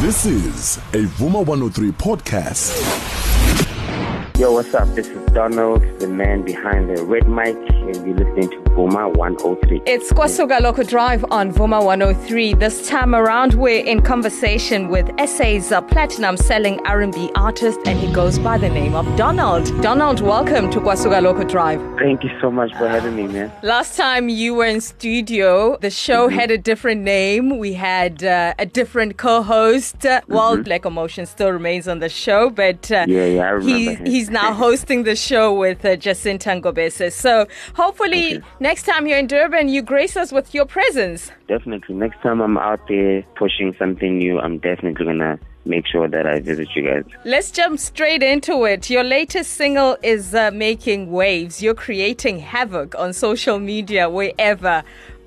This is a Vuma 103 podcast. Yo, what's up? This is Donald, the man behind the red mic, and you're listening to Vuma 103. It's Kwasuka Lokho Drive on Vuma 103. This time around, we're in conversation with SA's uh, platinum selling R&B artist, and he goes by the name of Donald. Donald, welcome to Kwasuka Lokho Drive. Thank you so much for having me, man. Last time you were in studio, the show Mm-hmm. had a different name. We had uh, a different co-host. Uh, Well, Black Emotion still remains on the show, but uh, Mm-hmm. Yeah, yeah, I remember he, he's now hosting the show with uh, Jacinta Ngobese. So hopefully Okay. Next time you're in Durban, you grace us with your presence. Definitely. Next time I'm out there pushing something new, I'm definitely going to make sure that I visit you guys. Let's jump straight into it. Your latest single is uh, making waves. You're creating havoc on social media wherever.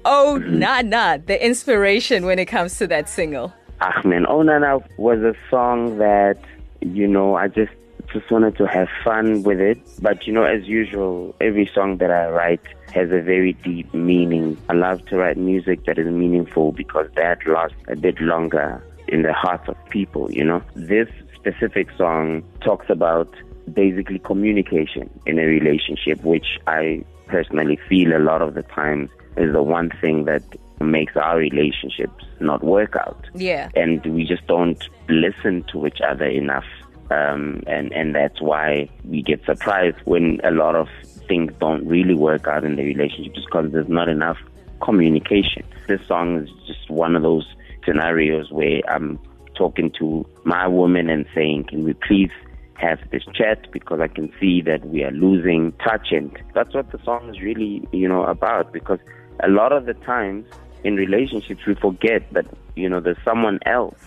Oh, nah, nah, the inspiration when it comes to that single. Ah, man. Oh, Nana was a song that, you know, I just just wanted to have fun with it. But, you know, as usual, every song that I write has a very deep meaning. I love to write music that is meaningful because that lasts a bit longer in the hearts of people, you know. This specific song talks about basically communication in a relationship, which I personally feel a lot of the times is the one thing that makes our relationships not work out Yeah. and we just don't listen to each other enough. Um, and, and that's why we get surprised when a lot of things don't really work out in the relationship just because there's not enough communication. This song is just one of those scenarios where I'm talking to my woman and saying, can we please have this chat because I can see that we are losing touch and that's what the song is really, you know, about because a lot of the times in relationships we forget that, you know, there's someone else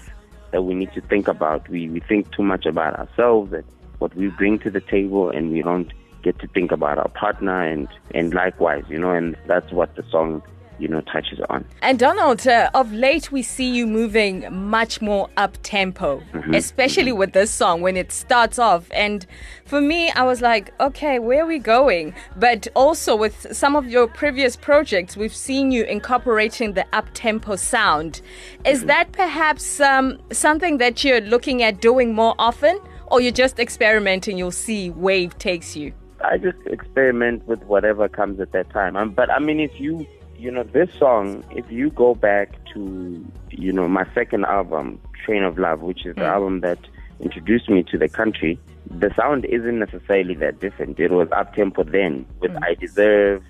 that we need to think about. We we think too much about ourselves and what we bring to the table and we don't get to think about our partner and and likewise, you know, and that's what the song, you know, touches on. And Donald, uh, of late we see you moving much more up tempo, Mm-hmm. especially with this song when it starts off. And for me, I was like, okay, where are we going? But also with some of your previous projects, we've seen you incorporating the up tempo sound. Is Mm-hmm. that perhaps um, something that you're looking at doing more often? Or you're just experimenting, you'll see wave takes you? I just experiment with whatever comes at that time. Um, but I mean, if you, you know, this song, if you go back to, you know, my second album, Train of Love, which is the mm. album that introduced me to the country, the sound isn't necessarily that different. It was up tempo then with mm. I Deserve,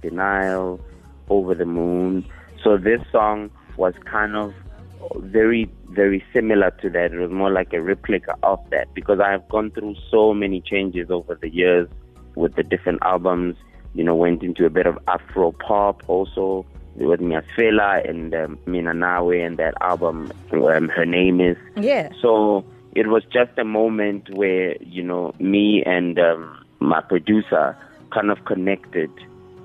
Denial, Over the Moon. So this song was kind of very, very similar to that. It was more like a replica of that because I have gone through so many changes over the years with the different albums. You know, went into a bit of Afro pop also with Miasfela and um, Mina Nawe and that album, um, Her Name Is. Yeah. So it was just a moment where, you know, me and um, my producer kind of connected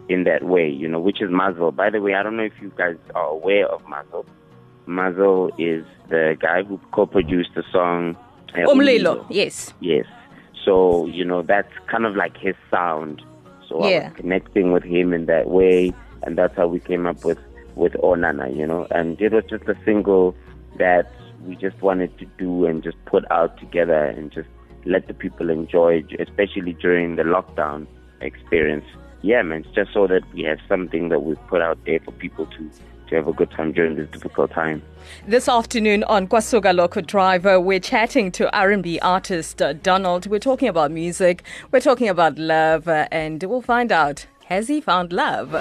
in that way, you know, which is Mazel. By the way, I don't know if you guys are aware of Mazel. Mazel is the guy who co-produced the song uh, Umlilo, yes. Yes. So, you know, that's kind of like his sound. So I Yeah. was connecting with him in that way and that's how we came up with with Onana, you know. And it was just a single that we just wanted to do and just put out together and just let the people enjoy, especially during the lockdown experience. Yeah, man, it's just so that we have something that we put out there for people to to have a good time during this difficult time. This afternoon on Kwasuka Lokho Driver, we're chatting to R&B artist uh, Donald. We're talking about music, we're talking about love, uh, and we'll find out has he found love?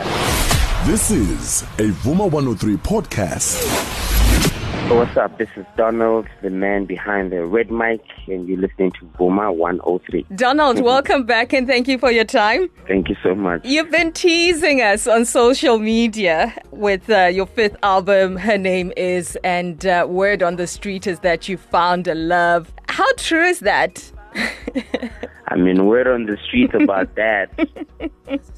This is a Vuma 103 podcast. What's up? This is Donald, the man behind the red mic, and you're listening to Vuma 103. Donald, welcome back and thank you for your time. Thank you so much. You've been teasing us on social media with uh, your fifth album, Her Name Is, and uh, word on the street is that you found a love. How true is that? I mean, word on the street about that.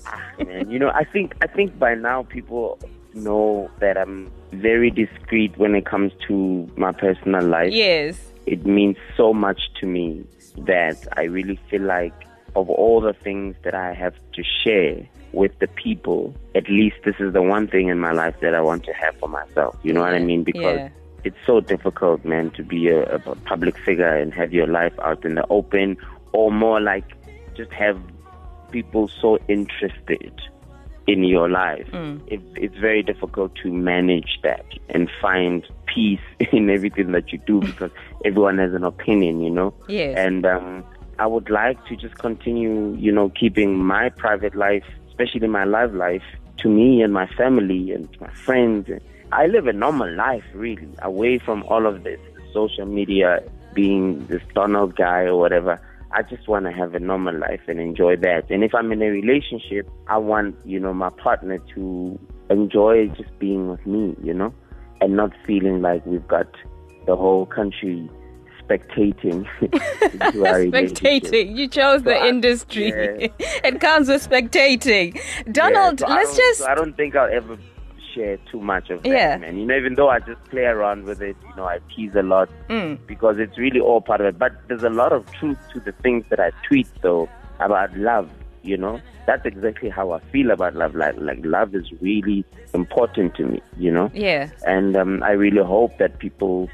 Ah, man, you know, I think I think by now people know that I'm very discreet when it comes to my personal life. Yes. It means so much to me that I really feel like of all the things that I have to share with the people, at least this is the one thing in my life that I want to have for myself. You know what I mean? Because Yeah. it's so difficult, man, to be a, a public figure and have your life out in the open, or more like just have people so interested in your life. Mm. It, it's very difficult to manage that and find peace in everything that you do because everyone has an opinion, you know. Yes. And um, I would like to just continue, you know, keeping my private life, especially my love life, to me and my family and my friends. I live a normal life, really, away from all of this social media, being this Donald guy or whatever. I just want to have a normal life and enjoy that. And if I'm in a relationship, I want, you know, my partner to enjoy just being with me, you know, and not feeling like we've got the whole country spectating into our relationship. spectating. You chose the I- industry. yeah. it comes with spectating. Donald, Yeah, so let's just. so I don't think I'll ever share too much of that, Yeah. man. You know, even though I just play around with it, you know, I tease a lot Mm. because it's really all part of it. But there's a lot of truth to the things that I tweet, though, about love. You know, that's exactly how I feel about love. Like, like love is really important to me. You know, Yeah. and um, I really hope that people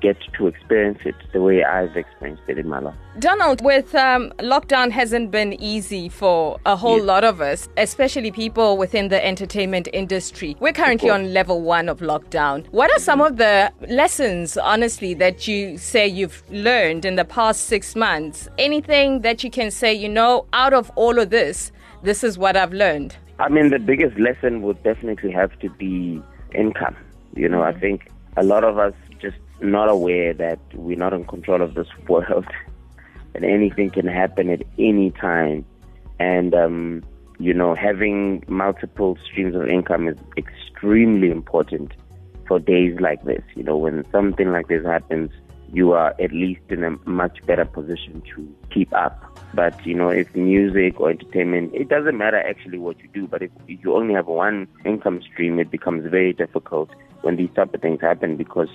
get to experience it the way I've experienced it in my life. Donald, with um, lockdown hasn't been easy for a whole Yes. lot of us, especially people within the entertainment industry. We're currently on level one of lockdown. What are some of the lessons, honestly, that you say you've learned in the past six months? Anything that you can say, you know, out of all of this, this is what I've learned? I mean, the biggest lesson would definitely have to be income. You know, I think a lot of us not aware that we're not in control of this world and anything can happen at any time. And, um, you know, having multiple streams of income is extremely important for days like this. You know, when something like this happens, you are at least in a much better position to keep up. But you know, if music or entertainment, it doesn't matter actually what you do. But if you only have one income stream, it becomes very difficult when these type of things happen because,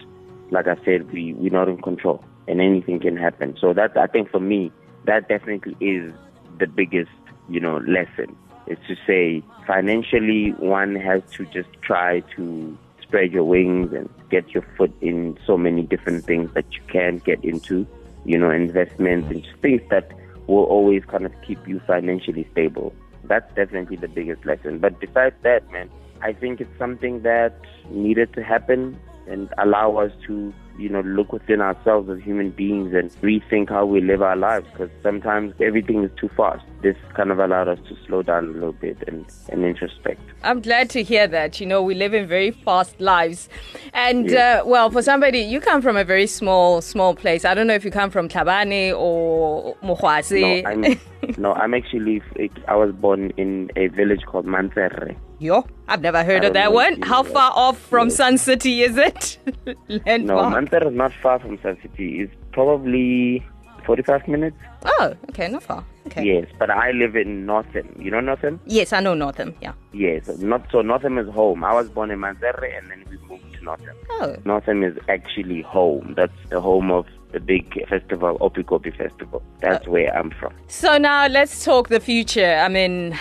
like I said, we we're not in control and anything can happen. So that I think for me, that definitely is the biggest you know lesson. Is to say financially, one has to just try to spread your wings and get your foot in so many different things that you can get into, you know, investments and things that will always kind of keep you financially stable. That's definitely the biggest lesson. But besides that, man, I think it's something that needed to happen and allow us to, you know, look within ourselves as human beings and rethink how we live our lives because sometimes everything is too fast. This kind of allowed us to slow down a little bit and, and introspect. I'm glad to hear that. You know, we live in very fast lives. And, Yeah. uh, well, for somebody, you come from a very small, small place. I don't know if you come from Tlhabane or Mogwase. No, I'm no, I'm actually. I was born in a village called Manserre. Yo, I've never heard I of that one. How know far off from Yes. Sun City is it? No. Manserre is not far from Sun City. It's probably 45 minutes. oh, okay, not far. Okay. Yes, but I live in Northam. You know Northam? Yes, I know Northam. Yeah. Yes, not so. Northam is home. I was born in Manzere and then we moved to Northam. Oh, Northam is actually home. That's the home of the big festival, Oppikoppi Festival. That's uh, where I'm from. so now let's talk the future. I mean,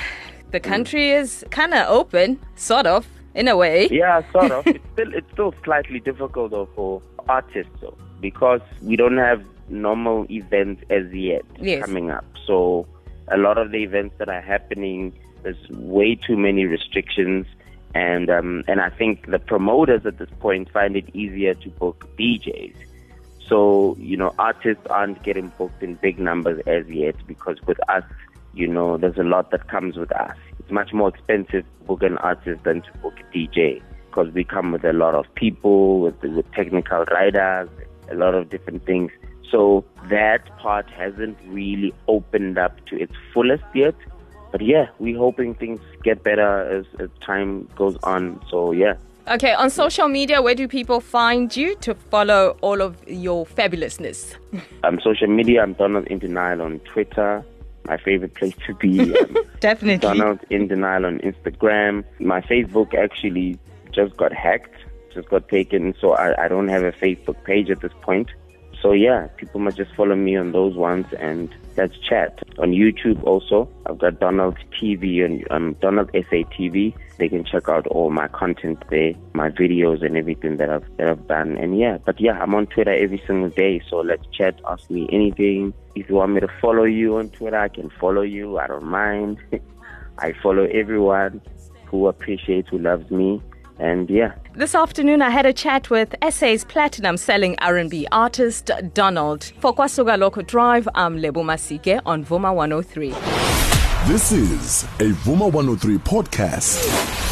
the mm. country is kind of open, sort of, in a way. Yeah, sort of. it's still it's still slightly difficult though for artists though because we don't have normal events as yet Yes. coming up. So a lot of the events that are happening, there's way too many restrictions, and um, and I think the promoters at this point find it easier to book DJs. So you know, artists aren't getting booked in big numbers as yet because with us, you know, there's a lot that comes with us. It's much more expensive to book an artist than to book a DJ because we come with a lot of people, with, with technical riders, a lot of different things. So that part hasn't really opened up to its fullest yet. But yeah, we're hoping things get better as, as time goes on. So yeah. Okay, on social media, where do people find you to follow all of your fabulousness? Um, social media, I'm Donald in Denial on Twitter. My favorite place to be. Um, Definitely. Donald in Denial on Instagram. My Facebook actually just got hacked, just got taken, so I, I don't have a Facebook page at this point. So yeah, people must just follow me on those ones and let's chat. On YouTube also, I've got Donald TV and um, Donald SA TV. They can check out all my content there, my videos and everything that I've that I've done. And yeah, but yeah, I'm on Twitter every single day. So let's chat, ask me anything. If you want me to follow you on Twitter, I can follow you. I don't mind. I follow everyone who appreciates, who loves me. And yeah. This afternoon, I had a chat with SA's platinum selling R&B artist Donald. For Kwasuka Lokho Drive, I'm Lebo Masike on Vuma 103. This is a Vuma 103 podcast.